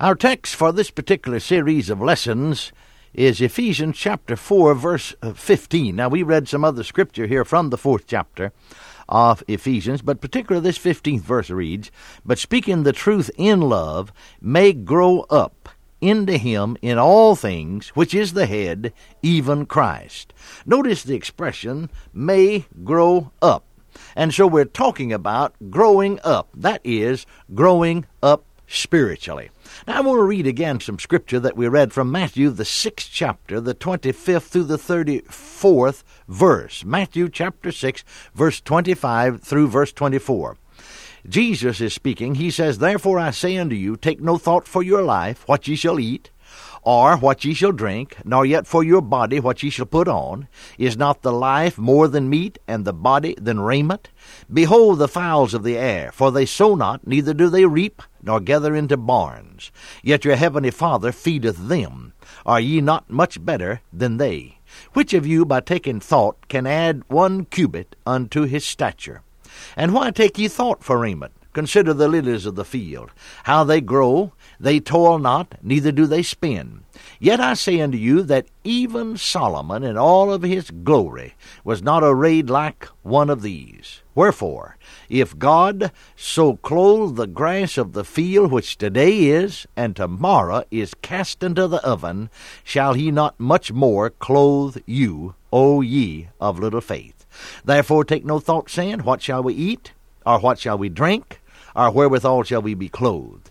Our text for this particular series of lessons is Ephesians chapter 4, verse uh, 15. Now, we read some other scripture here from the fourth chapter of Ephesians, but particularly this 15th verse reads, But speaking the truth in love may grow up into him in all things, which is the head, even Christ. Notice the expression, may grow up. And so we're talking about growing up. That is, growing up spiritually. Now, I want to read again some scripture that we read from Matthew, the sixth chapter, the 25th through the 34th verse. Matthew chapter 6, verse 25 through verse 24. Jesus is speaking. He says, Therefore I say unto you, take no thought for your life, what ye shall eat or what ye shall drink, nor yet for your body what ye shall put on. Is not the life more than meat, and the body than raiment? Behold the fowls of the air, for they sow not, neither do they reap, nor gather into barns. Yet your heavenly Father feedeth them. Are ye not much better than they? Which of you, by taking thought, can add one cubit unto his stature? And why take ye thought for raiment? Consider the lilies of the field, how they grow, they toil not, neither do they spin. Yet I say unto you that even Solomon in all of his glory was not arrayed like one of these. Wherefore, if God so clothe the grass of the field, which today is, and tomorrow is cast into the oven, shall he not much more clothe you, O ye of little faith? Therefore take no thought, saying, What shall we eat? Or what shall we drink? Or wherewithal shall we be clothed?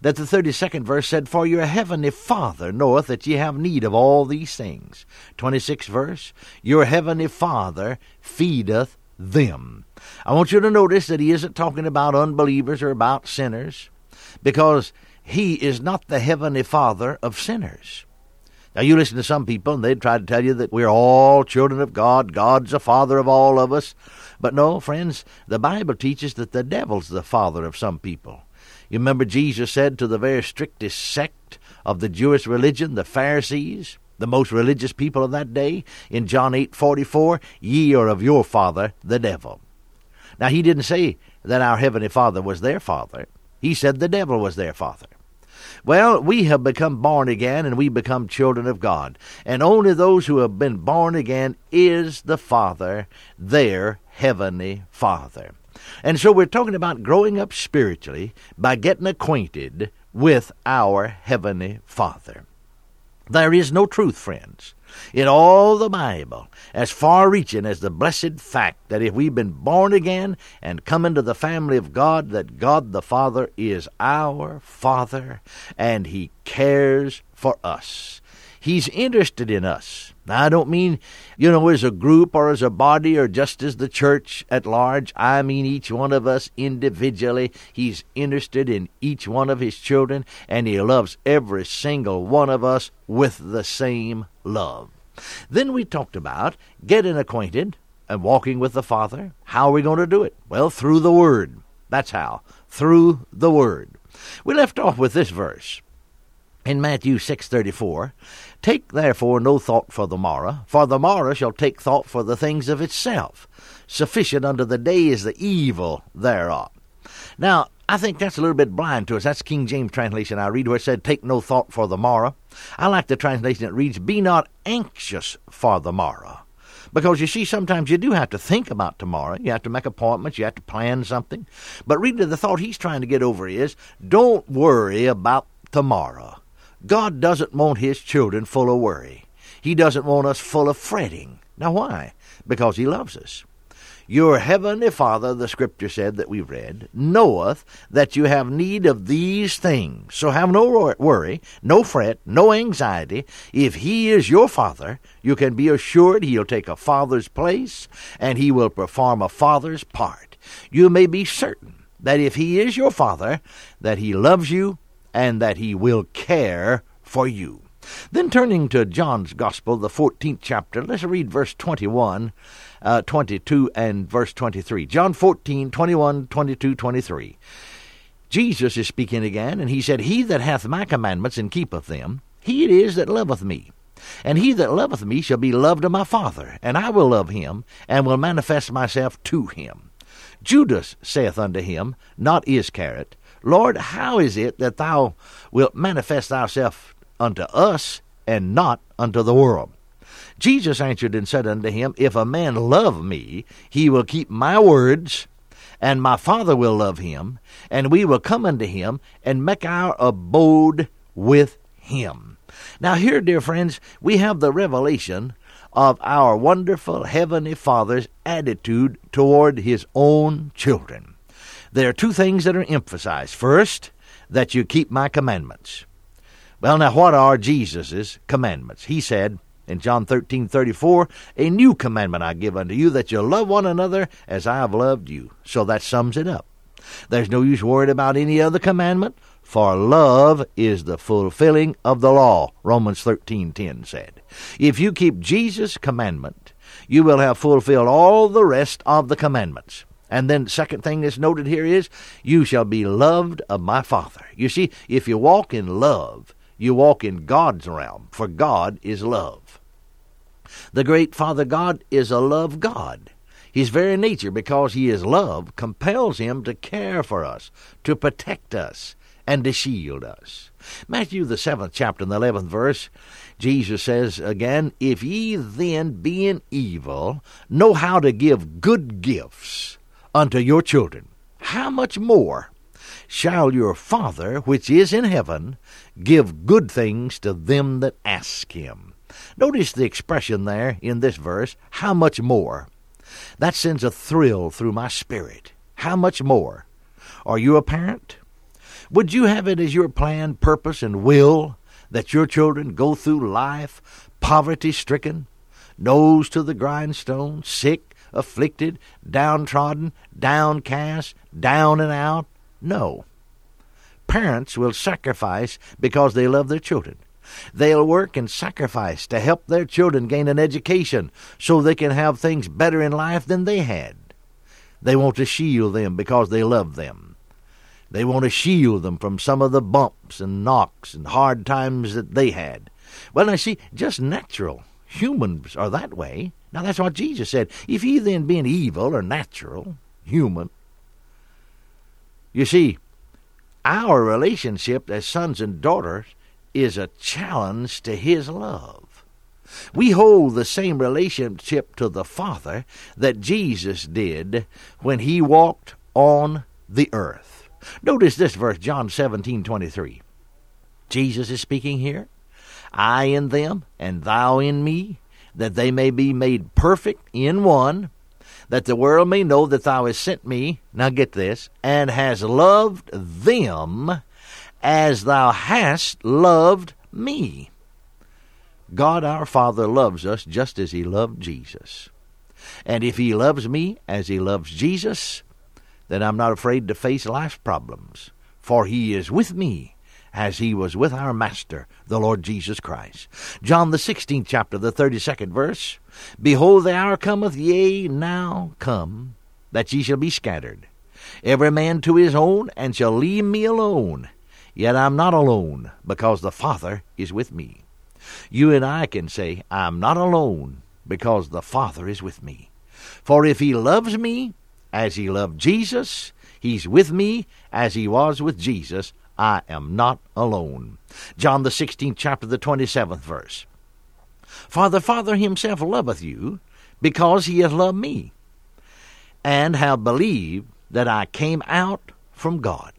that the 32nd verse said, For your heavenly Father knoweth that ye have need of all these things. 26th verse, Your heavenly Father feedeth them. I want you to notice that he isn't talking about unbelievers or about sinners, because he is not the heavenly Father of sinners. Now, you listen to some people, and they try to tell you that we're all children of God. God's the father of all of us. But no, friends, the Bible teaches that the devil's the father of some people. You remember Jesus said to the very strictest sect of the Jewish religion, the Pharisees, the most religious people of that day, in John 8:44, "Ye are of your father, the devil." Now he didn't say that our heavenly Father was their father. He said the devil was their father. Well, we have become born again and we become children of God. And only those who have been born again is the Father, their heavenly Father. And so we're talking about growing up spiritually by getting acquainted with our heavenly Father. There is no truth, friends, in all the Bible as far reaching as the blessed fact that if we've been born again and come into the family of God, that God the Father is our Father and He cares for us. He's interested in us. Now, I don't mean, you know, as a group or as a body or just as the church at large. I mean each one of us individually. He's interested in each one of his children, and he loves every single one of us with the same love. Then we talked about getting acquainted and walking with the Father. How are we going to do it? Well, through the Word. That's how. Through the Word. We left off with this verse in Matthew 6:34, Take therefore no thought for the morrow, for the morrow shall take thought for the things of itself. Sufficient unto the day is the evil thereof. Now, I think that's a little bit blind to us. That's King James translation I read where it said, Take no thought for the morrow. I like the translation that reads, Be not anxious for the morrow. Because you see, sometimes you do have to think about tomorrow. You have to make appointments. You have to plan something. But really, the thought he's trying to get over is don't worry about tomorrow. God doesn't want His children full of worry. He doesn't want us full of fretting. Now, why? Because He loves us. Your heavenly Father, the scripture said that we read, knoweth that you have need of these things. So have no worry, no fret, no anxiety. If He is your Father, you can be assured He'll take a father's place and He will perform a father's part. You may be certain that if He is your Father, that He loves you and that he will care for you. Then turning to John's Gospel, the 14th chapter, let's read verse 21, uh, 22, and verse 23. John 14, 21, 22, 23. Jesus is speaking again, and he said, He that hath my commandments and keepeth them, he it is that loveth me. And he that loveth me shall be loved of my Father, and I will love him, and will manifest myself to him. Judas saith unto him, not Iscariot, Lord, how is it that thou wilt manifest thyself unto us, and not unto the world? Jesus answered and said unto him, If a man love me, he will keep my words, and my Father will love him, and we will come unto him, and make our abode with him. Now, here, dear friends, we have the revelation of our wonderful Heavenly Father's attitude toward His own children. There are two things that are emphasized. First, that you keep my commandments. Well, now, what are Jesus' commandments? He said in John thirteen thirty four, A new commandment I give unto you, that you love one another as I have loved you. So that sums it up. There's no use worried about any other commandment, for love is the fulfilling of the law, Romans 13:10 said. If you keep Jesus' commandment, you will have fulfilled all the rest of the commandments. And then second thing that's noted here is you shall be loved of my Father. You see, if you walk in love, you walk in God's realm, for God is love. The great Father God is a love God. His very nature, because he is love, compels him to care for us, to protect us, and to shield us. Matthew, the seventh chapter, and the eleventh verse, Jesus says again, If ye then, being evil, know how to give good gifts unto your children, how much more shall your Father, which is in heaven, give good things to them that ask him? Notice the expression there in this verse, how much more. That sends a thrill through my spirit. How much more? Are you a parent? Would you have it as your plan, purpose, and will that your children go through life poverty stricken, nose to the grindstone, sick, afflicted, downtrodden, downcast, down and out? No. Parents will sacrifice because they love their children. They'll work and sacrifice to help their children gain an education so they can have things better in life than they had. They want to shield them because they love them. They want to shield them from some of the bumps and knocks and hard times that they had. Well, I see, just natural. Humans are that way. Now, that's what Jesus said. If ye then, being evil, or natural, human, you see, our relationship as sons and daughters is a challenge to His love. We hold the same relationship to the Father that Jesus did when He walked on the earth. Notice this verse, John seventeen twenty three. Jesus is speaking here. I in them, and thou in me, that they may be made perfect in one, that the world may know that thou hast sent me, now get this, and has loved them as thou hast loved me. God our Father loves us just as he loved Jesus. And if he loves me as he loves Jesus, then I'm not afraid to face life's problems, for he is with me as he was with our Master, the Lord Jesus Christ. John the 16th chapter, the 32nd verse Behold, the hour cometh, yea, now come, that ye shall be scattered, every man to his own, and shall leave me alone. Yet I'm not alone, because the Father is with me. You and I can say, I'm not alone, because the Father is with me. For if he loves me, as he loved Jesus, he's with me as he was with Jesus. I am not alone. John the 16th chapter, the 27th verse. For the Father himself loveth you, because he hath loved me, and have believed that I came out from God.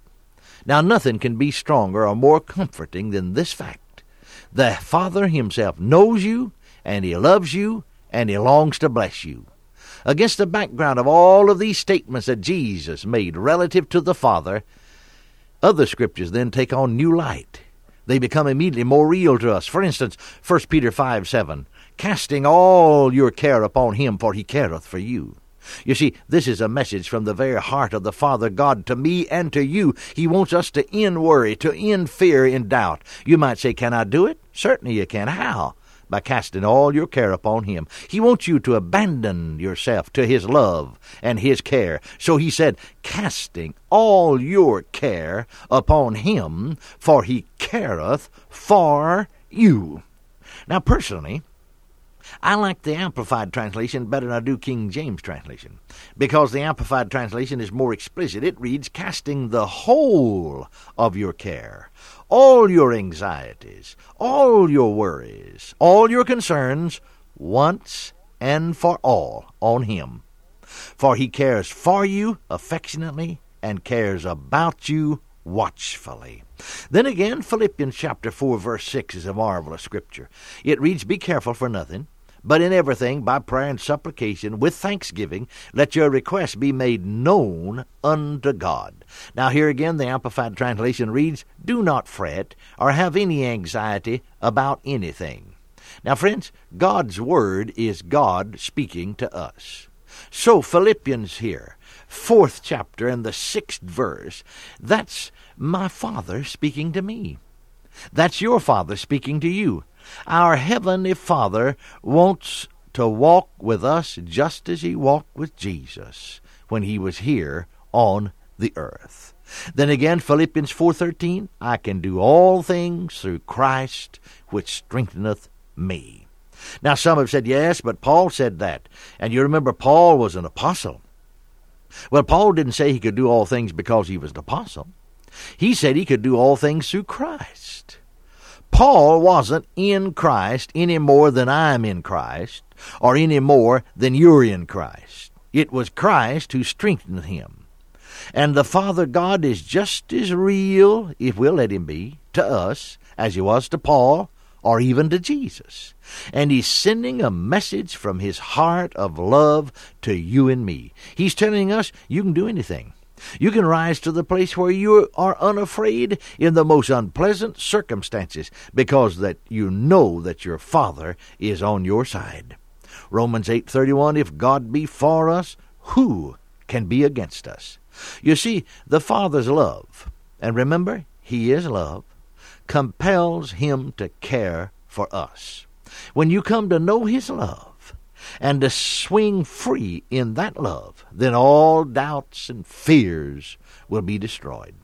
Now, nothing can be stronger or more comforting than this fact. The Father himself knows you, and he loves you, and he longs to bless you. Against the background of all of these statements that Jesus made relative to the Father, other scriptures then take on new light. They become immediately more real to us. For instance, 1 Peter 5 7, casting all your care upon him, for he careth for you. You see, this is a message from the very heart of the Father God to me and to you. He wants us to end worry, to end fear and doubt. You might say, Can I do it? Certainly you can. How? By casting all your care upon Him. He wants you to abandon yourself to His love and His care. So He said, Casting all your care upon Him, for He careth for you. Now, personally, I like the Amplified Translation better than I do King James Translation because the Amplified Translation is more explicit. It reads, casting the whole of your care, all your anxieties, all your worries, all your concerns, once and for all on Him. For He cares for you affectionately and cares about you watchfully. Then again, Philippians chapter 4, verse 6 is a marvelous scripture. It reads, Be careful for nothing but in everything, by prayer and supplication, with thanksgiving, let your requests be made known unto God. Now, here again, the Amplified Translation reads, Do not fret or have any anxiety about anything. Now, friends, God's Word is God speaking to us. So, Philippians here, fourth chapter and the sixth verse, that's my Father speaking to me. That's your Father speaking to you. Our Heavenly Father wants to walk with us just as He walked with Jesus when He was here on the earth. Then again, Philippians 4.13, I can do all things through Christ which strengtheneth me. Now, some have said, yes, but Paul said that. And you remember, Paul was an apostle. Well, Paul didn't say he could do all things because he was an apostle. He said he could do all things through Christ. Paul wasn't in Christ any more than I'm in Christ, or any more than you're in Christ. It was Christ who strengthened him. And the Father God is just as real, if we'll let him be, to us as he was to Paul or even to Jesus. And he's sending a message from his heart of love to you and me. He's telling us you can do anything. You can rise to the place where you are unafraid in the most unpleasant circumstances because that you know that your Father is on your side. Romans 8:31 If God be for us, who can be against us? You see, the Father's love, and remember, he is love, compels him to care for us. When you come to know his love, and to swing free in that love, then all doubts and fears will be destroyed.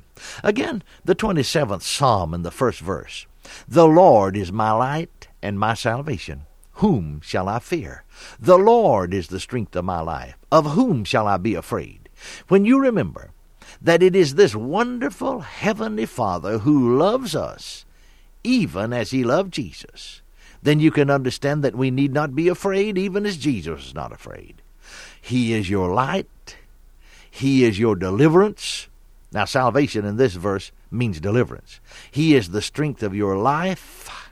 Again, the 27th Psalm in the first verse The Lord is my light and my salvation. Whom shall I fear? The Lord is the strength of my life. Of whom shall I be afraid? When you remember that it is this wonderful Heavenly Father who loves us, even as He loved Jesus, then you can understand that we need not be afraid, even as Jesus is not afraid. He is your light, He is your deliverance. Now, salvation in this verse means deliverance. He is the strength of your life,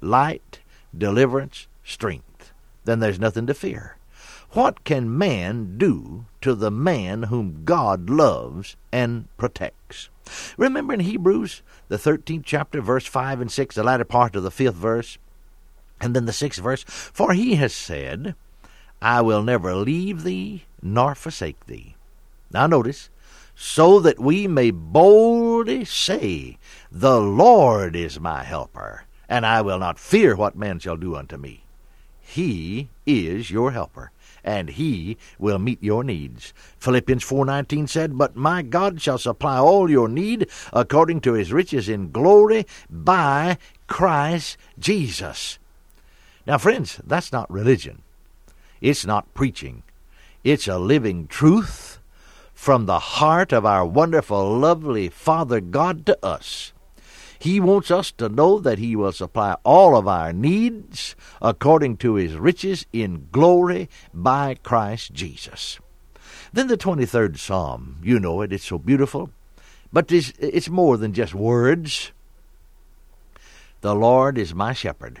light, deliverance, strength. Then there's nothing to fear. What can man do to the man whom God loves and protects? Remember in Hebrews, the 13th chapter, verse 5 and 6, the latter part of the fifth verse? And then the sixth verse For he has said, I will never leave thee nor forsake thee. Now notice, so that we may boldly say, The Lord is my helper, and I will not fear what man shall do unto me. He is your helper, and he will meet your needs. Philippians 4:19 said, "But my God shall supply all your need according to his riches in glory by Christ Jesus." Now, friends, that's not religion. It's not preaching. It's a living truth from the heart of our wonderful, lovely Father God to us. He wants us to know that He will supply all of our needs according to His riches in glory by Christ Jesus. Then the 23rd Psalm, you know it, it's so beautiful, but it's, it's more than just words. The Lord is my shepherd.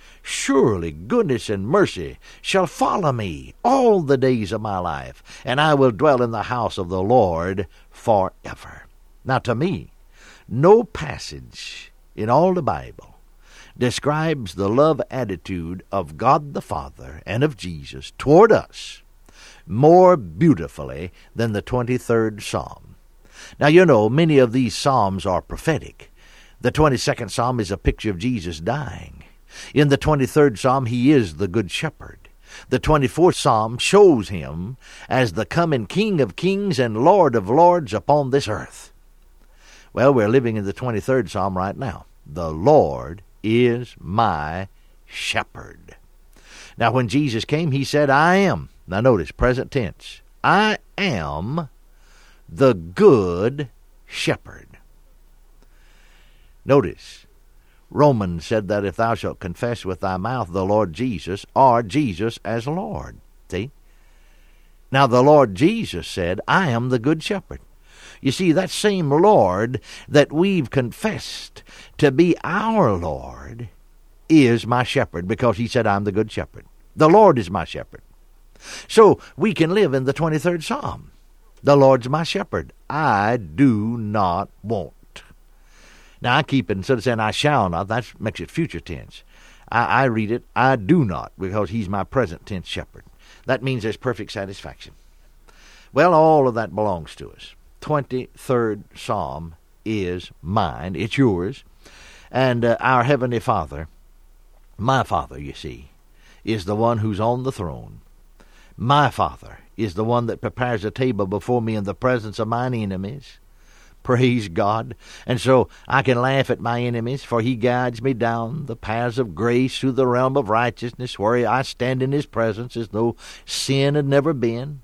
Surely goodness and mercy shall follow me all the days of my life, and I will dwell in the house of the Lord forever. Now, to me, no passage in all the Bible describes the love attitude of God the Father and of Jesus toward us more beautifully than the 23rd Psalm. Now, you know, many of these Psalms are prophetic. The 22nd Psalm is a picture of Jesus dying. In the 23rd Psalm, he is the Good Shepherd. The 24th Psalm shows him as the coming King of kings and Lord of lords upon this earth. Well, we're living in the 23rd Psalm right now. The Lord is my shepherd. Now, when Jesus came, he said, I am. Now, notice, present tense. I am the good shepherd. Notice, Romans said that if thou shalt confess with thy mouth the Lord Jesus, or Jesus as Lord. See? Now, the Lord Jesus said, I am the good shepherd. You see, that same Lord that we've confessed to be our Lord is my shepherd because he said, I'm the good shepherd. The Lord is my shepherd. So we can live in the 23rd Psalm. The Lord's my shepherd. I do not want. Now I keep it instead of saying I shall not, that makes it future tense. I, I read it, I do not, because he's my present tense shepherd. That means there's perfect satisfaction. Well, all of that belongs to us. 23rd Psalm is mine, it's yours. And uh, our Heavenly Father, my Father, you see, is the one who's on the throne. My Father is the one that prepares a table before me in the presence of mine enemies. Praise God. And so I can laugh at my enemies, for he guides me down the paths of grace through the realm of righteousness, where I stand in his presence as though sin had never been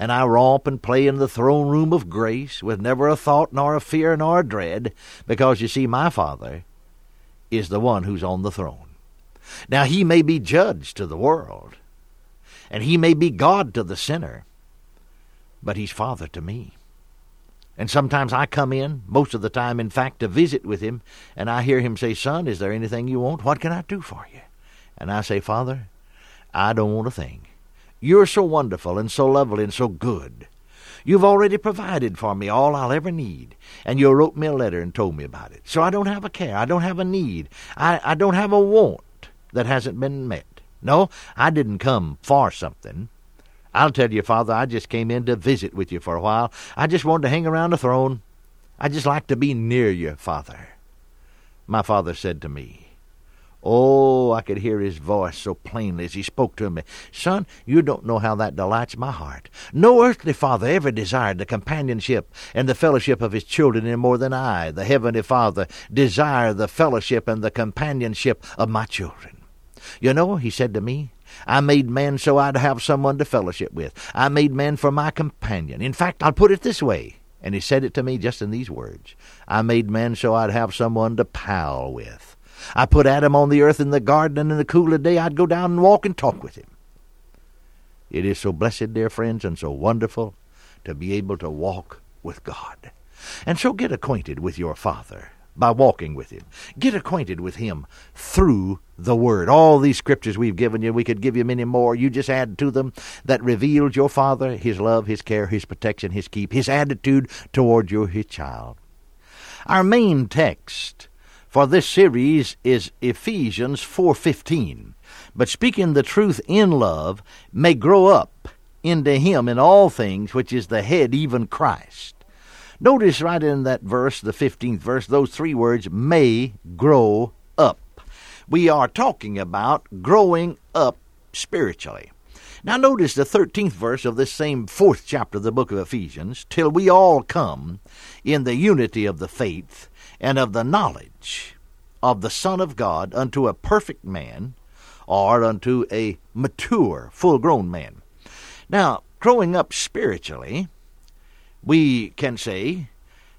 and I romp and play in the throne room of grace with never a thought nor a fear nor a dread, because you see, my Father is the one who's on the throne. Now, he may be judge to the world, and he may be God to the sinner, but he's Father to me. And sometimes I come in, most of the time, in fact, to visit with him, and I hear him say, Son, is there anything you want? What can I do for you? And I say, Father, I don't want a thing. You're so wonderful and so lovely and so good. You've already provided for me all I'll ever need, and you wrote me a letter and told me about it. So I don't have a care. I don't have a need. I, I don't have a want that hasn't been met. No, I didn't come for something. I'll tell you, Father, I just came in to visit with you for a while. I just wanted to hang around the throne. I just like to be near you, Father. My father said to me, Oh, I could hear his voice so plainly as he spoke to me. Son, you don't know how that delights my heart. No earthly father ever desired the companionship and the fellowship of his children any more than I, the heavenly Father, desire the fellowship and the companionship of my children. You know, he said to me, I made man so I'd have someone to fellowship with. I made man for my companion. In fact, I'll put it this way. And he said it to me just in these words I made man so I'd have someone to pal with. I put Adam on the earth in the garden, and in the cool of the day I'd go down and walk and talk with him. It is so blessed, dear friends, and so wonderful to be able to walk with God. And so get acquainted with your Father by walking with Him. Get acquainted with Him through the Word. All these scriptures we've given you, we could give you many more. You just add to them that reveals your Father, His love, His care, His protection, His keep, His attitude toward you, His child. Our main text for this series is Ephesians 4:15. But speaking the truth in love may grow up into him in all things which is the head even Christ. Notice right in that verse, the 15th verse, those three words may grow up. We are talking about growing up spiritually. Now, notice the 13th verse of this same fourth chapter of the book of Ephesians till we all come in the unity of the faith and of the knowledge of the Son of God unto a perfect man, or unto a mature, full grown man. Now, growing up spiritually, we can say,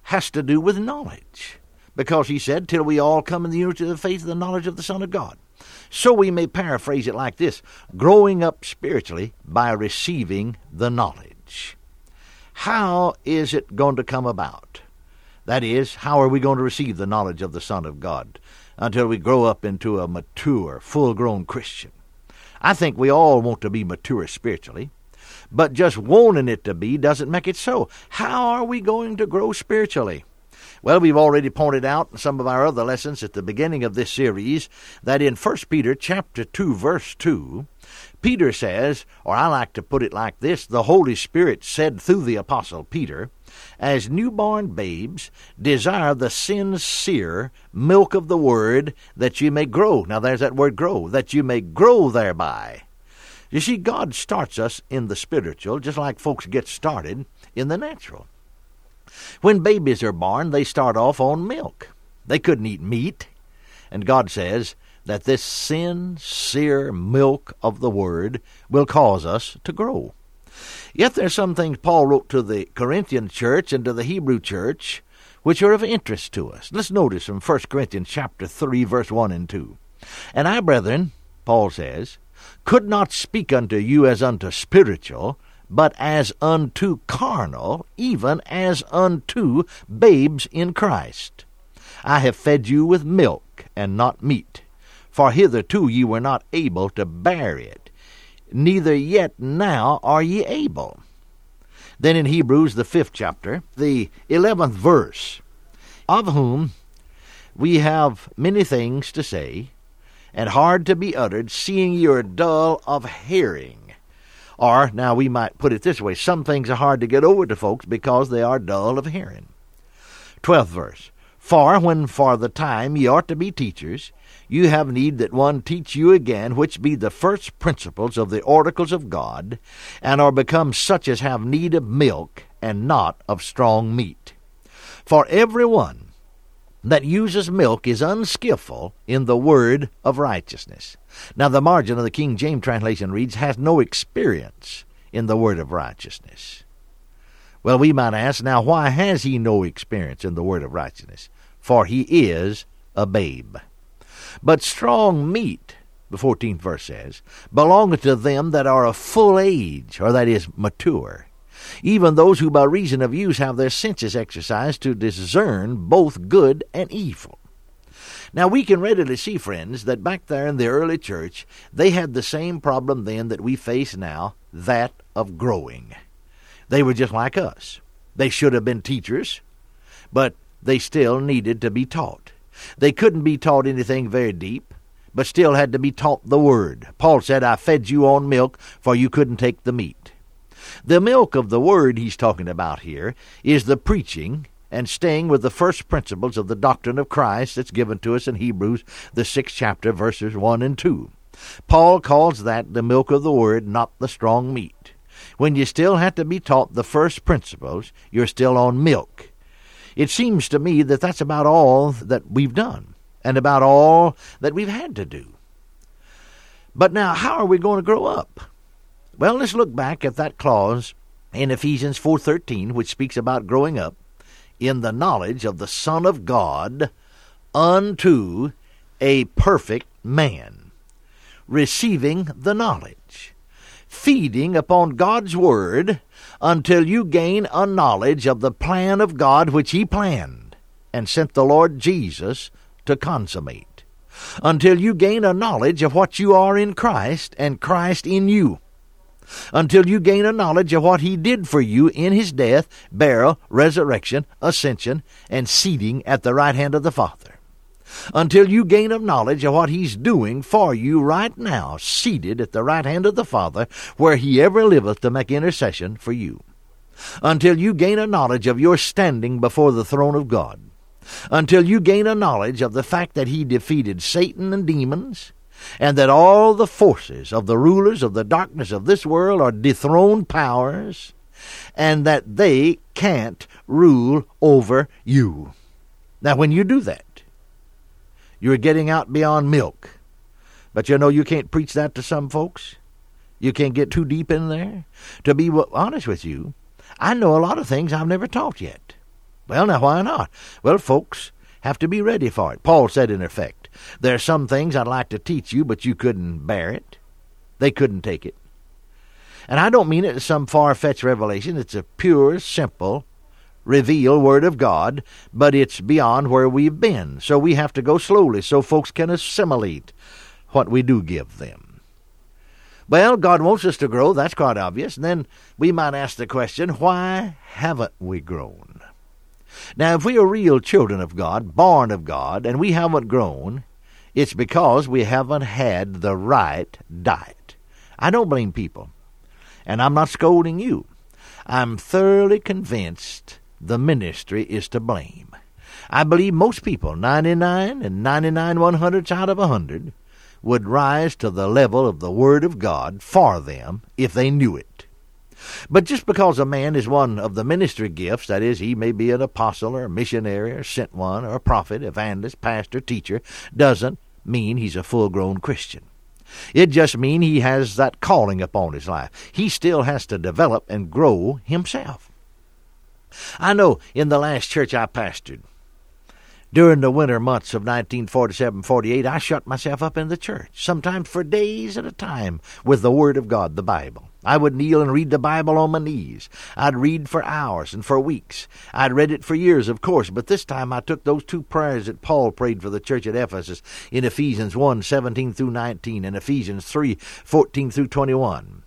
has to do with knowledge. Because he said, till we all come in the unity of the faith and the knowledge of the Son of God. So we may paraphrase it like this growing up spiritually by receiving the knowledge. How is it going to come about? That is, how are we going to receive the knowledge of the Son of God until we grow up into a mature, full grown Christian? I think we all want to be mature spiritually, but just wanting it to be doesn't make it so. How are we going to grow spiritually? Well, we've already pointed out in some of our other lessons at the beginning of this series that in 1 Peter chapter 2 verse 2, Peter says, or I like to put it like this, the Holy Spirit said through the apostle Peter, as newborn babes desire the sincere milk of the word that you may grow. Now there's that word grow, that you may grow thereby. You see, God starts us in the spiritual just like folks get started in the natural. When babies are born, they start off on milk. They couldn't eat meat. And God says that this sincere milk of the Word will cause us to grow. Yet there's some things Paul wrote to the Corinthian church and to the Hebrew church which are of interest to us. Let's notice from 1 Corinthians chapter 3 verse 1 and 2. And I, brethren, Paul says, could not speak unto you as unto spiritual, but as unto carnal, even as unto babes in Christ. I have fed you with milk and not meat, for hitherto ye were not able to bear it, neither yet now are ye able. Then in Hebrews, the fifth chapter, the eleventh verse, of whom we have many things to say, and hard to be uttered, seeing ye are dull of hearing. Or, now we might put it this way some things are hard to get over to folks because they are dull of hearing. Twelfth verse. For when for the time ye ought to be teachers, you have need that one teach you again, which be the first principles of the oracles of God, and are become such as have need of milk, and not of strong meat. For every one that uses milk is unskilful in the word of righteousness. Now, the margin of the King James translation reads, has no experience in the word of righteousness. Well, we might ask, now, why has he no experience in the word of righteousness? For he is a babe. But strong meat, the 14th verse says, belongeth to them that are of full age, or that is, mature even those who by reason of use have their senses exercised to discern both good and evil. Now, we can readily see, friends, that back there in the early church, they had the same problem then that we face now that of growing. They were just like us. They should have been teachers, but they still needed to be taught. They couldn't be taught anything very deep, but still had to be taught the Word. Paul said, I fed you on milk, for you couldn't take the meat. The milk of the Word he's talking about here is the preaching and staying with the first principles of the doctrine of Christ that's given to us in Hebrews, the sixth chapter, verses 1 and 2. Paul calls that the milk of the Word, not the strong meat. When you still have to be taught the first principles, you're still on milk. It seems to me that that's about all that we've done, and about all that we've had to do. But now, how are we going to grow up? Well, let's look back at that clause in Ephesians 4:13 which speaks about growing up in the knowledge of the Son of God unto a perfect man, receiving the knowledge, feeding upon God's word until you gain a knowledge of the plan of God which he planned and sent the Lord Jesus to consummate, until you gain a knowledge of what you are in Christ and Christ in you until you gain a knowledge of what he did for you in his death, burial, resurrection, ascension, and seating at the right hand of the Father. Until you gain a knowledge of what he's doing for you right now, seated at the right hand of the Father, where he ever liveth to make intercession for you. Until you gain a knowledge of your standing before the throne of God until you gain a knowledge of the fact that he defeated Satan and demons, and that all the forces of the rulers of the darkness of this world are dethroned powers, and that they can't rule over you. Now, when you do that, you're getting out beyond milk. But you know, you can't preach that to some folks. You can't get too deep in there. To be honest with you, I know a lot of things I've never taught yet. Well, now, why not? Well, folks have to be ready for it. Paul said, in effect, There are some things I'd like to teach you, but you couldn't bear it. They couldn't take it. And I don't mean it as some far fetched revelation. It's a pure, simple, revealed Word of God, but it's beyond where we've been. So we have to go slowly so folks can assimilate what we do give them. Well, God wants us to grow, that's quite obvious. And then we might ask the question, why haven't we grown? Now, if we are real children of God, born of God, and we haven't grown, it's because we haven't had the right diet. I don't blame people, and I'm not scolding you. I'm thoroughly convinced the ministry is to blame. I believe most people, 99 and 99 one hundredths out of a 100, would rise to the level of the Word of God for them if they knew it. But just because a man is one of the ministry gifts, that is, he may be an apostle or a missionary or sent one or a prophet, evangelist, pastor, teacher, doesn't mean he's a full grown Christian. It just means he has that calling upon his life. He still has to develop and grow himself. I know in the last church I pastored, during the winter months of 1947 48, I shut myself up in the church, sometimes for days at a time, with the Word of God, the Bible. I would kneel and read the Bible on my knees. I'd read for hours and for weeks. I'd read it for years, of course, but this time I took those two prayers that Paul prayed for the church at Ephesus in Ephesians 1 17 through 19 and Ephesians 3 14 through 21.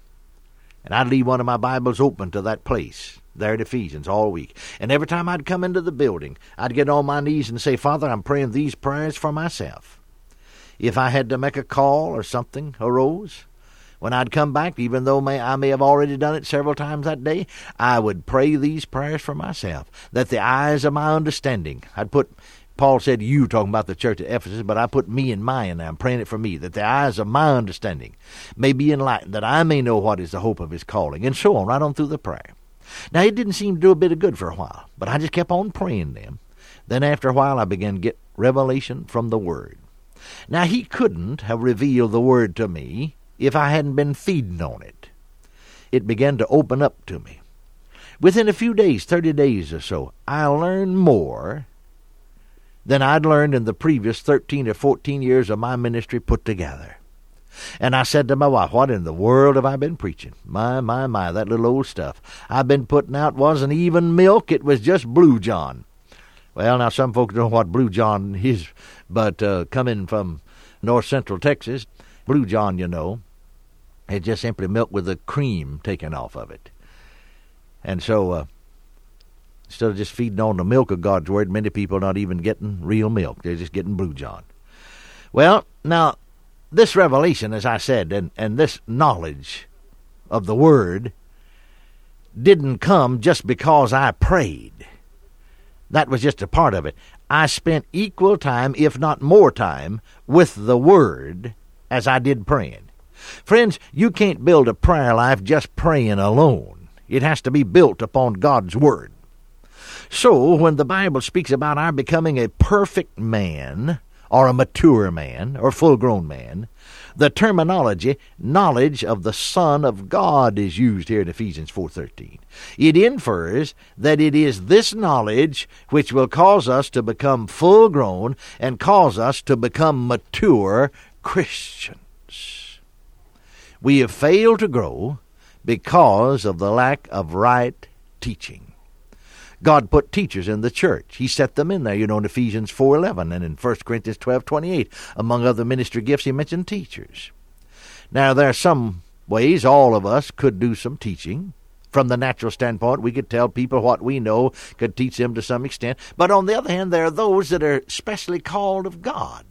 And I'd leave one of my Bibles open to that place there at Ephesians all week. And every time I'd come into the building, I'd get on my knees and say, Father, I'm praying these prayers for myself. If I had to make a call or something arose, when I'd come back, even though may, I may have already done it several times that day, I would pray these prayers for myself, that the eyes of my understanding, I'd put Paul said you talking about the church at Ephesus, but I put me and mine there. I'm praying it for me, that the eyes of my understanding may be enlightened, that I may know what is the hope of his calling, and so on, right on through the prayer. Now, it didn't seem to do a bit of good for a while, but I just kept on praying them. Then, after a while, I began to get revelation from the Word. Now, He couldn't have revealed the Word to me if I hadn't been feeding on it. It began to open up to me. Within a few days, 30 days or so, I learned more than I'd learned in the previous 13 or 14 years of my ministry put together. And I said to my wife, What in the world have I been preaching? My, my, my, that little old stuff I've been putting out wasn't even milk, it was just Blue John. Well, now some folks don't know what Blue John is, but uh, coming from north central Texas, Blue John, you know, is just simply milk with the cream taken off of it. And so, uh, instead of just feeding on the milk of God's Word, many people are not even getting real milk. They're just getting Blue John. Well, now, this revelation, as I said, and, and this knowledge of the Word didn't come just because I prayed. That was just a part of it. I spent equal time, if not more time, with the Word as I did praying. Friends, you can't build a prayer life just praying alone. It has to be built upon God's Word. So, when the Bible speaks about our becoming a perfect man, or a mature man, or full grown man, the terminology knowledge of the Son of God is used here in Ephesians 4:13. It infers that it is this knowledge which will cause us to become full grown and cause us to become mature Christians. We have failed to grow because of the lack of right teaching. God put teachers in the church. He set them in there, you know, in Ephesians 4.11 and in 1 Corinthians 12.28. Among other ministry gifts, he mentioned teachers. Now, there are some ways all of us could do some teaching. From the natural standpoint, we could tell people what we know, could teach them to some extent. But on the other hand, there are those that are specially called of God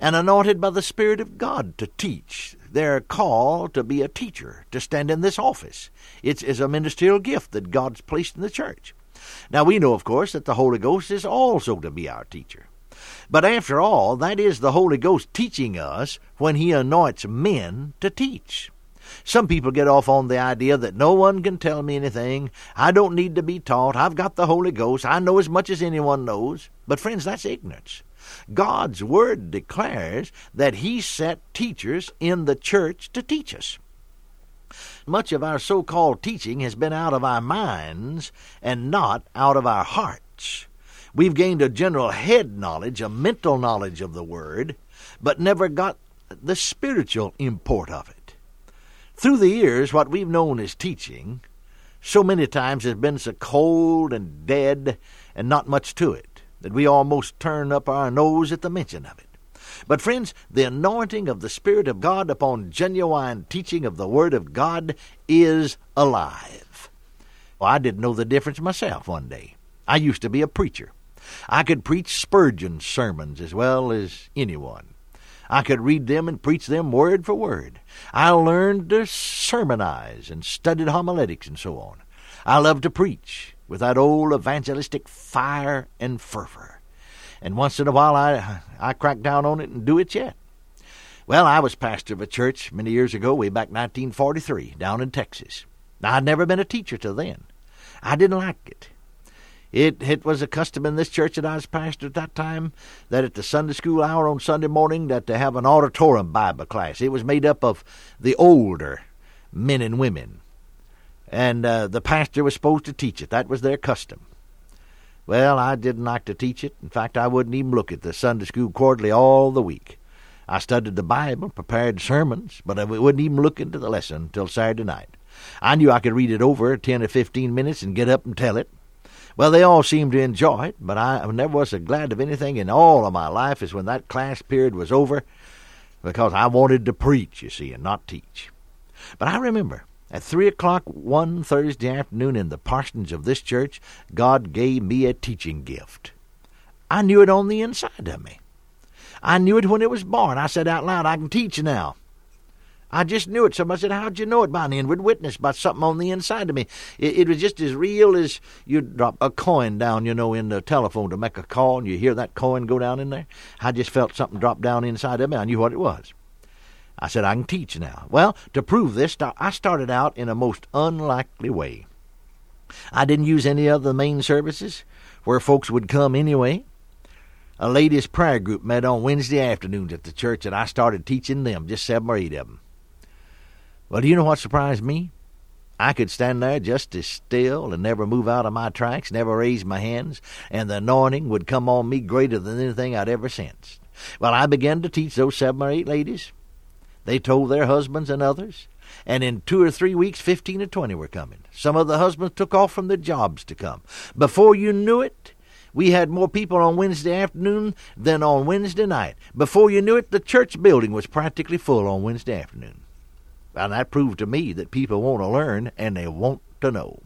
and anointed by the Spirit of God to teach. They're called to be a teacher, to stand in this office. It's, it's a ministerial gift that God's placed in the church. Now, we know, of course, that the Holy Ghost is also to be our teacher. But after all, that is the Holy Ghost teaching us when He anoints men to teach. Some people get off on the idea that no one can tell me anything. I don't need to be taught. I've got the Holy Ghost. I know as much as anyone knows. But, friends, that's ignorance. God's Word declares that He set teachers in the church to teach us. Much of our so called teaching has been out of our minds and not out of our hearts. We've gained a general head knowledge, a mental knowledge of the Word, but never got the spiritual import of it. Through the years, what we've known as teaching so many times has been so cold and dead and not much to it that we almost turn up our nose at the mention of it. But, friends, the anointing of the Spirit of God upon genuine teaching of the Word of God is alive. Well, I didn't know the difference myself one day. I used to be a preacher. I could preach Spurgeon's sermons as well as anyone. I could read them and preach them word for word. I learned to sermonize and studied homiletics and so on. I loved to preach with that old evangelistic fire and fervor. And once in a while I I crack down on it and do it yet. Well, I was pastor of a church many years ago, way back 1943, down in Texas. Now, I'd never been a teacher till then. I didn't like it. It it was a custom in this church that I was pastor at that time that at the Sunday school hour on Sunday morning that to have an auditorium Bible class. It was made up of the older men and women, and uh, the pastor was supposed to teach it. That was their custom. Well, I didn't like to teach it. In fact, I wouldn't even look at the Sunday school quarterly all the week. I studied the Bible, prepared sermons, but I wouldn't even look into the lesson until Saturday night. I knew I could read it over ten or fifteen minutes and get up and tell it. Well, they all seemed to enjoy it, but I never was so glad of anything in all of my life as when that class period was over, because I wanted to preach, you see, and not teach. But I remember at three o'clock one Thursday afternoon in the parsonage of this church, God gave me a teaching gift. I knew it on the inside of me. I knew it when it was born. I said out loud, I can teach now. I just knew it. Somebody said, How'd you know it? By an inward witness, by something on the inside of me. It, it was just as real as you drop a coin down, you know, in the telephone to make a call, and you hear that coin go down in there. I just felt something drop down inside of me. I knew what it was. I said, I can teach now. Well, to prove this, I started out in a most unlikely way. I didn't use any of the main services where folks would come anyway. A ladies' prayer group met on Wednesday afternoons at the church, and I started teaching them, just seven or eight of them. Well, do you know what surprised me? I could stand there just as still and never move out of my tracks, never raise my hands, and the anointing would come on me greater than anything I'd ever sensed. Well, I began to teach those seven or eight ladies. They told their husbands and others, and in two or three weeks, fifteen or twenty were coming. Some of the husbands took off from their jobs to come. Before you knew it, we had more people on Wednesday afternoon than on Wednesday night. Before you knew it, the church building was practically full on Wednesday afternoon. And that proved to me that people want to learn and they want to know.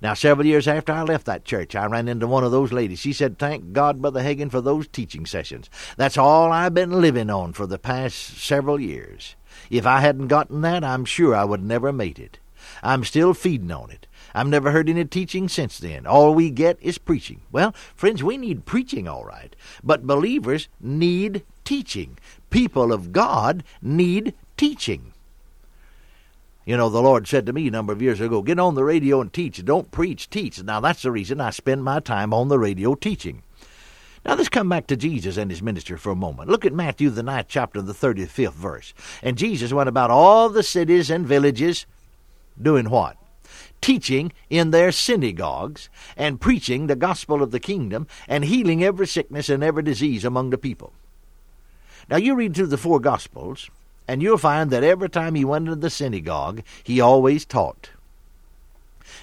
Now, several years after I left that church, I ran into one of those ladies. She said, Thank God, Brother Hagin, for those teaching sessions. That's all I've been living on for the past several years. If I hadn't gotten that, I'm sure I would never made it. I'm still feeding on it. I've never heard any teaching since then. All we get is preaching. Well, friends, we need preaching, all right. But believers need teaching. People of God need teaching. You know, the Lord said to me a number of years ago, get on the radio and teach. Don't preach, teach. Now, that's the reason I spend my time on the radio teaching. Now, let's come back to Jesus and his ministry for a moment. Look at Matthew, the ninth chapter, the 35th verse. And Jesus went about all the cities and villages doing what? Teaching in their synagogues and preaching the gospel of the kingdom and healing every sickness and every disease among the people. Now, you read through the four gospels, and you'll find that every time he went into the synagogue, he always taught.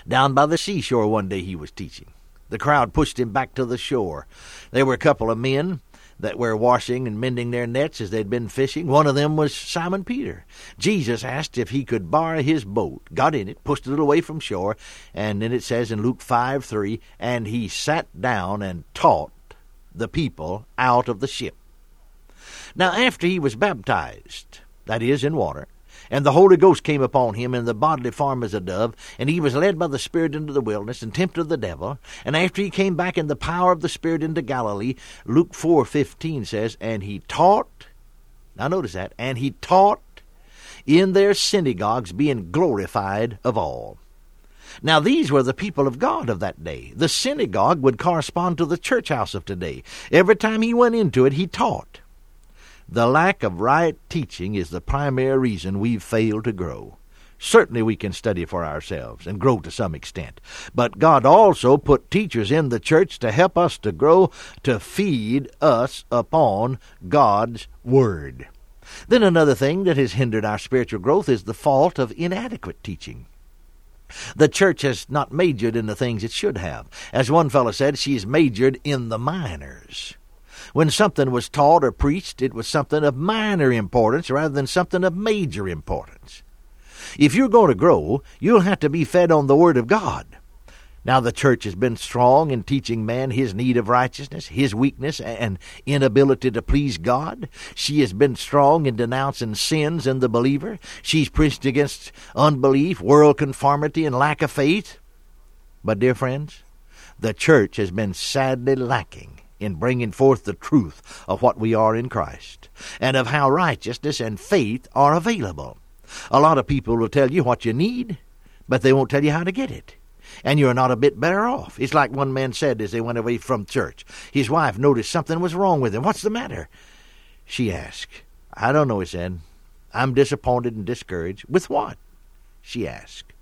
Down by the seashore one day he was teaching. The crowd pushed him back to the shore. There were a couple of men that were washing and mending their nets as they'd been fishing. One of them was Simon Peter. Jesus asked if he could borrow his boat, got in it, pushed it away from shore, and then it says in Luke 5 3, and he sat down and taught the people out of the ship. Now, after he was baptized, that is, in water. And the Holy Ghost came upon him in the bodily form as a dove, and he was led by the Spirit into the wilderness and tempted the devil. And after he came back in the power of the Spirit into Galilee, Luke four fifteen says, and he taught. Now notice that, and he taught in their synagogues, being glorified of all. Now, these were the people of God of that day. The synagogue would correspond to the church house of today. Every time he went into it, he taught. The lack of right teaching is the primary reason we've failed to grow. Certainly we can study for ourselves and grow to some extent. But God also put teachers in the church to help us to grow, to feed us upon God's Word. Then another thing that has hindered our spiritual growth is the fault of inadequate teaching. The church has not majored in the things it should have. As one fellow said, she's majored in the minors. When something was taught or preached, it was something of minor importance rather than something of major importance. If you're going to grow, you'll have to be fed on the Word of God. Now, the church has been strong in teaching man his need of righteousness, his weakness, and inability to please God. She has been strong in denouncing sins in the believer. She's preached against unbelief, world conformity, and lack of faith. But, dear friends, the church has been sadly lacking in bringing forth the truth of what we are in Christ, and of how righteousness and faith are available. A lot of people will tell you what you need, but they won't tell you how to get it. And you're not a bit better off. It's like one man said as they went away from church. His wife noticed something was wrong with him. What's the matter? She asked. I don't know, he said. I'm disappointed and discouraged. With what? She asked.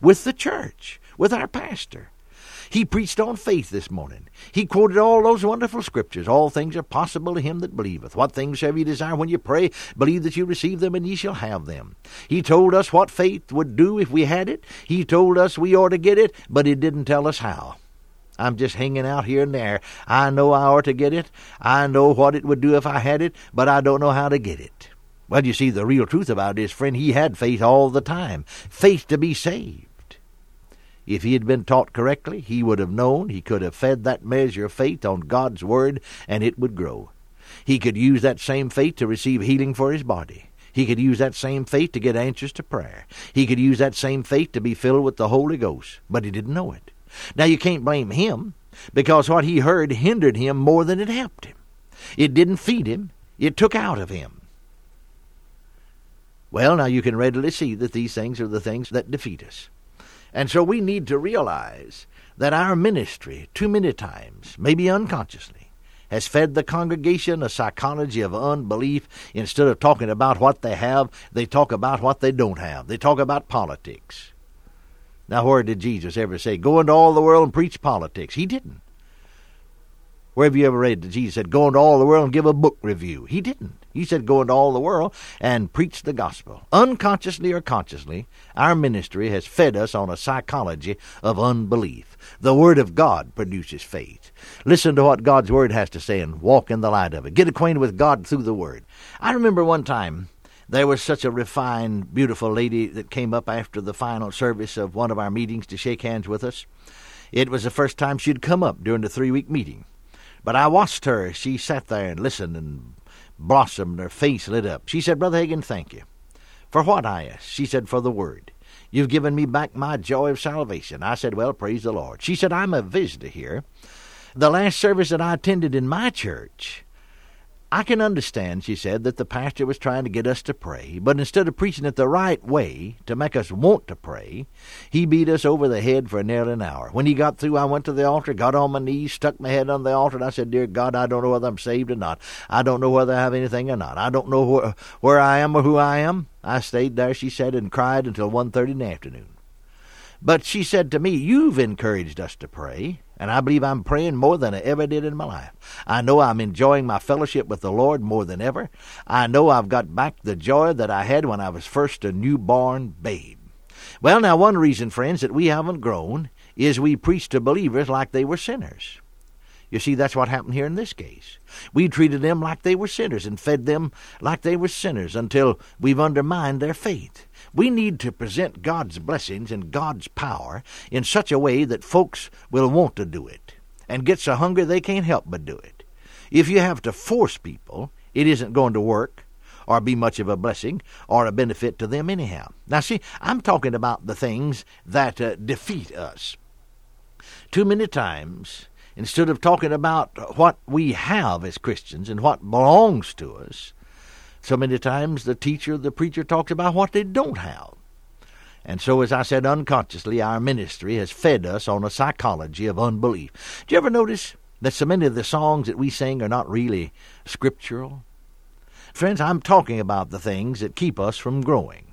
With the church, with our pastor. He preached on faith this morning. He quoted all those wonderful scriptures. All things are possible to him that believeth. What things shall ye desire when you pray? Believe that you receive them, and ye shall have them. He told us what faith would do if we had it. He told us we ought to get it, but he didn't tell us how. I'm just hanging out here and there. I know I ought to get it. I know what it would do if I had it, but I don't know how to get it. Well, you see, the real truth about it is, friend, he had faith all the time. Faith to be saved. If he had been taught correctly, he would have known he could have fed that measure of faith on God's Word and it would grow. He could use that same faith to receive healing for his body. He could use that same faith to get answers to prayer. He could use that same faith to be filled with the Holy Ghost, but he didn't know it. Now you can't blame him because what he heard hindered him more than it helped him. It didn't feed him, it took out of him. Well, now you can readily see that these things are the things that defeat us. And so we need to realize that our ministry, too many times, maybe unconsciously, has fed the congregation a psychology of unbelief. Instead of talking about what they have, they talk about what they don't have. They talk about politics. Now, where did Jesus ever say, Go into all the world and preach politics? He didn't. Where have you ever read that Jesus said, Go into all the world and give a book review? He didn't. He said, Go into all the world and preach the gospel. Unconsciously or consciously, our ministry has fed us on a psychology of unbelief. The Word of God produces faith. Listen to what God's Word has to say and walk in the light of it. Get acquainted with God through the Word. I remember one time there was such a refined, beautiful lady that came up after the final service of one of our meetings to shake hands with us. It was the first time she'd come up during the three week meeting. But I watched her as she sat there and listened and blossomed, her face lit up. She said, Brother Hagin, thank you. For what? I asked. She said, For the word. You've given me back my joy of salvation. I said, Well, praise the Lord. She said, I'm a visitor here. The last service that I attended in my church, I can understand, she said, that the pastor was trying to get us to pray, but instead of preaching it the right way to make us want to pray, he beat us over the head for nearly an hour. When he got through, I went to the altar, got on my knees, stuck my head on the altar, and I said, Dear God, I don't know whether I'm saved or not. I don't know whether I have anything or not. I don't know where, where I am or who I am. I stayed there, she said, and cried until one thirty in the afternoon. But she said to me, You've encouraged us to pray. And I believe I'm praying more than I ever did in my life. I know I'm enjoying my fellowship with the Lord more than ever. I know I've got back the joy that I had when I was first a newborn babe. Well, now, one reason, friends, that we haven't grown is we preach to believers like they were sinners. You see, that's what happened here in this case. We treated them like they were sinners and fed them like they were sinners until we've undermined their faith. We need to present God's blessings and God's power in such a way that folks will want to do it and get so hungry they can't help but do it. If you have to force people, it isn't going to work or be much of a blessing or a benefit to them anyhow. Now, see, I'm talking about the things that uh, defeat us. Too many times, instead of talking about what we have as Christians and what belongs to us, so many times the teacher, the preacher talks about what they don't have. And so, as I said unconsciously, our ministry has fed us on a psychology of unbelief. Do you ever notice that so many of the songs that we sing are not really scriptural? Friends, I'm talking about the things that keep us from growing.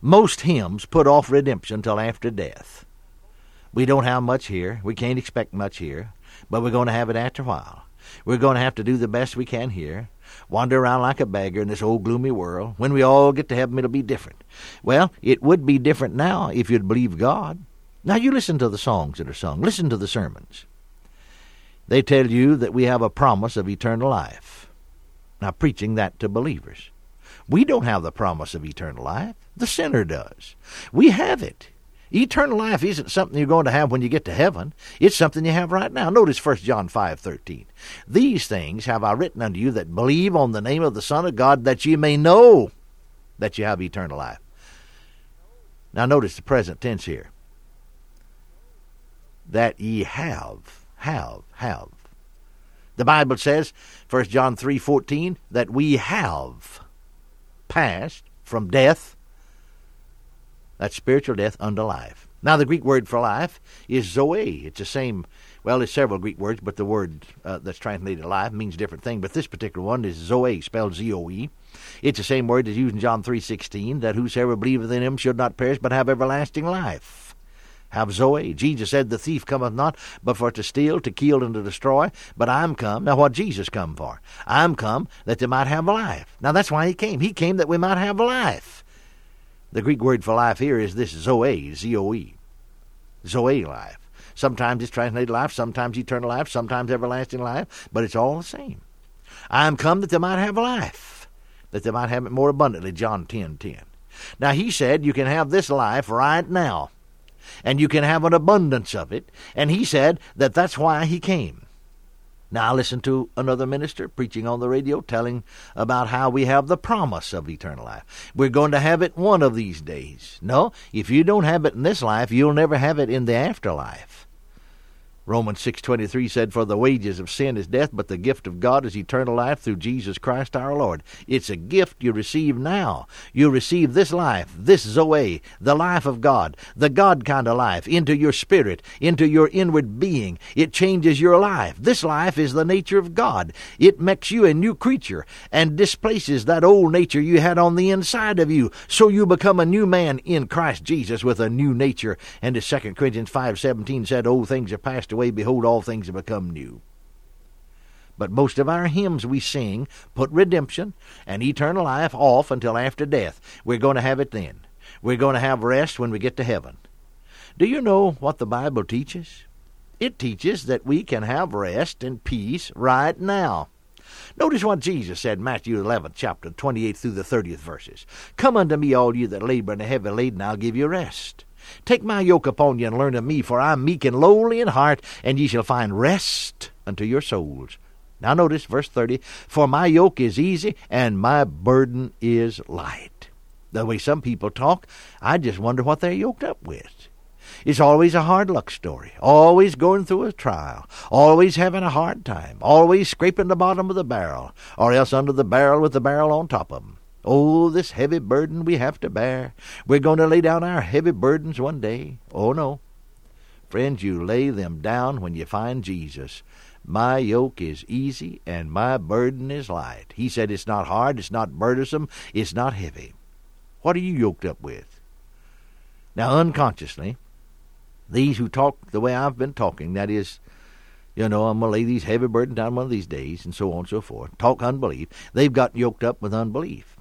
Most hymns put off redemption till after death. We don't have much here. We can't expect much here, but we're going to have it after a while. We're going to have to do the best we can here. Wander around like a beggar in this old gloomy world. When we all get to heaven, it'll be different. Well, it would be different now if you'd believe God. Now you listen to the songs that are sung. Listen to the sermons. They tell you that we have a promise of eternal life. Now, preaching that to believers. We don't have the promise of eternal life. The sinner does. We have it. Eternal life isn't something you're going to have when you get to heaven. It's something you have right now. Notice 1 John 5:13. These things have I written unto you that believe on the name of the Son of God that ye may know that you have eternal life. Now notice the present tense here. That ye have, have, have. The Bible says, 1 John 3:14, that we have passed from death that's spiritual death unto life. Now, the Greek word for life is zoe. It's the same, well, there's several Greek words, but the word uh, that's translated life means a different thing. But this particular one is zoe, spelled Z-O-E. It's the same word that's used in John 3.16, that whosoever believeth in him should not perish, but have everlasting life. Have Zoe. Jesus said, The thief cometh not, but for to steal, to kill, and to destroy. But I'm come. Now, what Jesus come for? I'm come that they might have life. Now, that's why he came. He came that we might have life. The Greek word for life here is this Zoe, Z O E. Zoe life. Sometimes it's translated life, sometimes eternal life, sometimes everlasting life, but it's all the same. I am come that they might have life, that they might have it more abundantly. John ten ten. Now he said you can have this life right now, and you can have an abundance of it, and he said that that's why he came. Now I listen to another minister preaching on the radio telling about how we have the promise of eternal life. We're going to have it one of these days. No, if you don't have it in this life, you'll never have it in the afterlife. Romans 6:23 said for the wages of sin is death but the gift of God is eternal life through Jesus Christ our Lord. It's a gift you receive now. You receive this life, this zoe, the life of God, the God kind of life into your spirit, into your inward being. It changes your life. This life is the nature of God. It makes you a new creature and displaces that old nature you had on the inside of you. So you become a new man in Christ Jesus with a new nature. And as 2 Corinthians 5:17 said, old things are past away, behold, all things have become new. But most of our hymns we sing put redemption and eternal life off until after death. We're going to have it then. We're going to have rest when we get to heaven. Do you know what the Bible teaches? It teaches that we can have rest and peace right now. Notice what Jesus said in Matthew 11, chapter 28 through the 30th verses. Come unto me, all you that labor and are heavy laden, I'll give you rest. Take my yoke upon you and learn of me, for I am meek and lowly in heart, and ye shall find rest unto your souls. Now notice verse 30 For my yoke is easy and my burden is light. The way some people talk, I just wonder what they're yoked up with. It's always a hard luck story, always going through a trial, always having a hard time, always scraping the bottom of the barrel, or else under the barrel with the barrel on top of 'em. Oh, this heavy burden we have to bear. We're going to lay down our heavy burdens one day. Oh, no. Friends, you lay them down when you find Jesus. My yoke is easy and my burden is light. He said it's not hard, it's not burdensome, it's not heavy. What are you yoked up with? Now, unconsciously, these who talk the way I've been talking, that is, you know, I'm going to lay these heavy burdens down one of these days, and so on and so forth, talk unbelief, they've got yoked up with unbelief.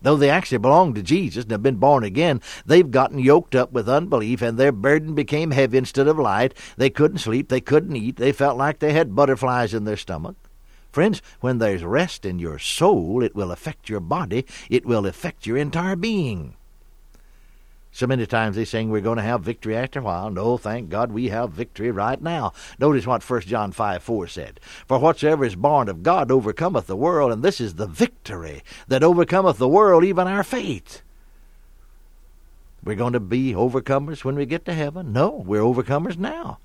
Though they actually belong to Jesus and have been born again, they've gotten yoked up with unbelief, and their burden became heavy instead of light. They couldn't sleep, they couldn't eat, they felt like they had butterflies in their stomach. Friends, when there's rest in your soul, it will affect your body, it will affect your entire being. So many times they sing we're going to have victory after a while. No, thank God we have victory right now. Notice what 1 John 5 4 said. For whatsoever is born of God overcometh the world, and this is the victory that overcometh the world, even our faith. We're going to be overcomers when we get to heaven? No, we're overcomers now.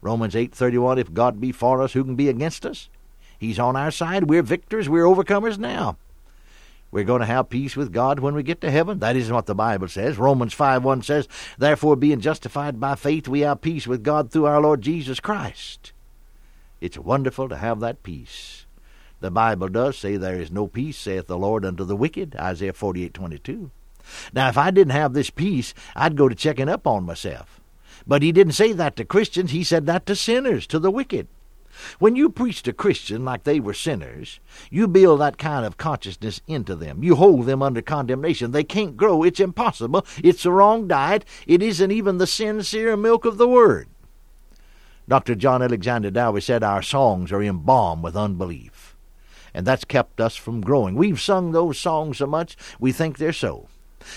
Romans 8:31 If God be for us, who can be against us? He's on our side. We're victors. We're overcomers now. We're going to have peace with God when we get to heaven. That isn't what the Bible says. Romans 5 1 says, Therefore, being justified by faith, we have peace with God through our Lord Jesus Christ. It's wonderful to have that peace. The Bible does say, There is no peace, saith the Lord, unto the wicked, Isaiah forty eight twenty two. Now, if I didn't have this peace, I'd go to checking up on myself. But he didn't say that to Christians, he said that to sinners, to the wicked. When you preach to Christians like they were sinners, you build that kind of consciousness into them. You hold them under condemnation. They can't grow. It's impossible. It's the wrong diet. It isn't even the sincere milk of the Word. Dr. John Alexander Dowie said our songs are embalmed with unbelief. And that's kept us from growing. We've sung those songs so much, we think they're so.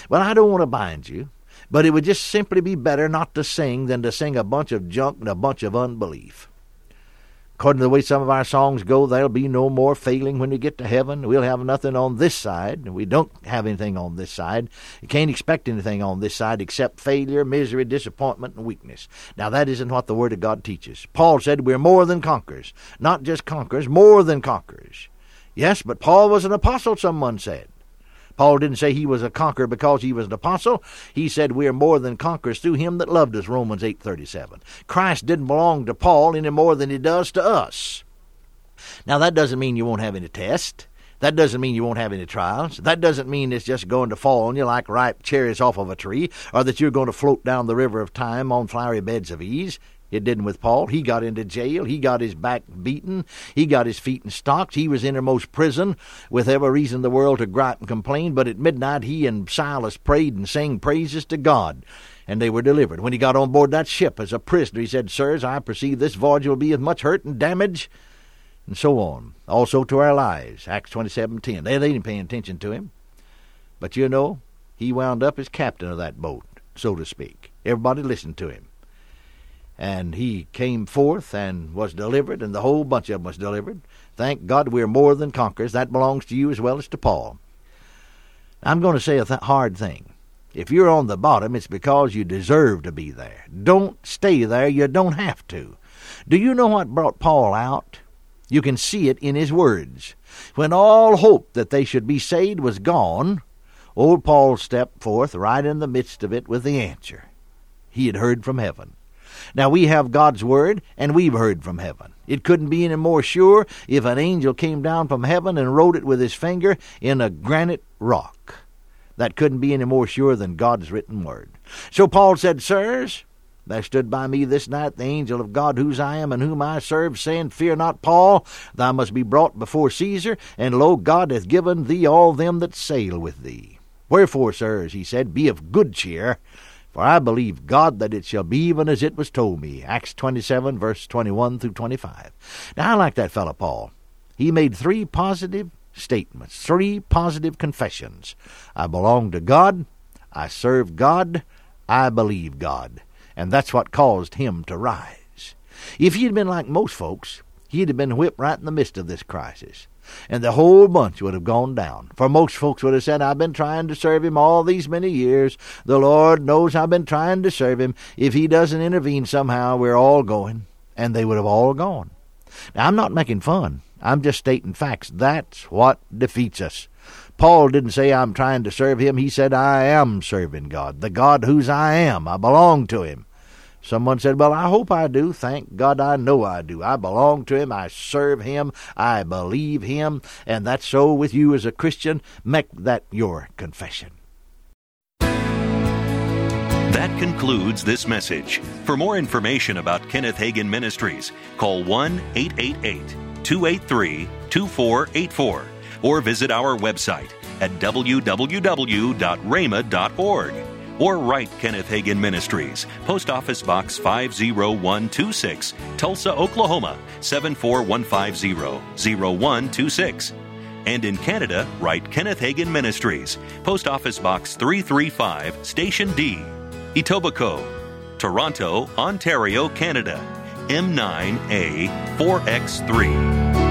Well, I don't want to bind you, but it would just simply be better not to sing than to sing a bunch of junk and a bunch of unbelief. According to the way some of our songs go, there'll be no more failing when we get to heaven. We'll have nothing on this side. We don't have anything on this side. You can't expect anything on this side except failure, misery, disappointment, and weakness. Now, that isn't what the Word of God teaches. Paul said we're more than conquerors. Not just conquerors, more than conquerors. Yes, but Paul was an apostle, someone said. Paul didn't say he was a conqueror because he was an apostle. He said we are more than conquerors through him that loved us, Romans 8:37. Christ didn't belong to Paul any more than he does to us. Now that doesn't mean you won't have any tests. That doesn't mean you won't have any trials. That doesn't mean it's just going to fall on you like ripe cherries off of a tree, or that you're going to float down the river of time on flowery beds of ease. It didn't with Paul. He got into jail. He got his back beaten. He got his feet in stocks. He was innermost prison with every reason in the world to gripe and complain. But at midnight, he and Silas prayed and sang praises to God, and they were delivered. When he got on board that ship as a prisoner, he said, Sirs, I perceive this voyage will be of much hurt and damage, and so on. Also to our lives. Acts 27.10. They, they didn't pay attention to him. But you know, he wound up as captain of that boat, so to speak. Everybody listened to him and he came forth and was delivered, and the whole bunch of them was delivered. Thank God we're more than conquerors. That belongs to you as well as to Paul. I'm going to say a th- hard thing. If you're on the bottom, it's because you deserve to be there. Don't stay there. You don't have to. Do you know what brought Paul out? You can see it in his words. When all hope that they should be saved was gone, old Paul stepped forth right in the midst of it with the answer. He had heard from heaven. Now we have God's word, and we've heard from heaven. It couldn't be any more sure if an angel came down from heaven and wrote it with his finger in a granite rock. That couldn't be any more sure than God's written word. So Paul said, Sirs, there stood by me this night the angel of God, whose I am and whom I serve, saying, Fear not, Paul, thou must be brought before Caesar, and lo, God hath given thee all them that sail with thee. Wherefore, sirs, he said, be of good cheer, for I believe God that it shall be even as it was told me. Acts 27, verse 21 through 25. Now, I like that fellow Paul. He made three positive statements, three positive confessions. I belong to God, I serve God, I believe God. And that's what caused him to rise. If he'd been like most folks, he'd have been whipped right in the midst of this crisis and the whole bunch would have gone down. For most folks would have said, I've been trying to serve him all these many years. The Lord knows I've been trying to serve him. If he doesn't intervene somehow, we're all going. And they would have all gone. Now, I'm not making fun. I'm just stating facts. That's what defeats us. Paul didn't say, I'm trying to serve him. He said, I am serving God, the God whose I am. I belong to him. Someone said, Well, I hope I do. Thank God I know I do. I belong to Him. I serve Him. I believe Him. And that's so with you as a Christian. Make that your confession. That concludes this message. For more information about Kenneth Hagin Ministries, call 1 888 283 2484 or visit our website at www.rhema.org or write Kenneth Hagin Ministries, Post Office Box 50126, Tulsa, Oklahoma 74150 0126. And in Canada, write Kenneth Hagin Ministries, Post Office Box 335, Station D, Etobicoke, Toronto, Ontario, Canada, M9A 4X3.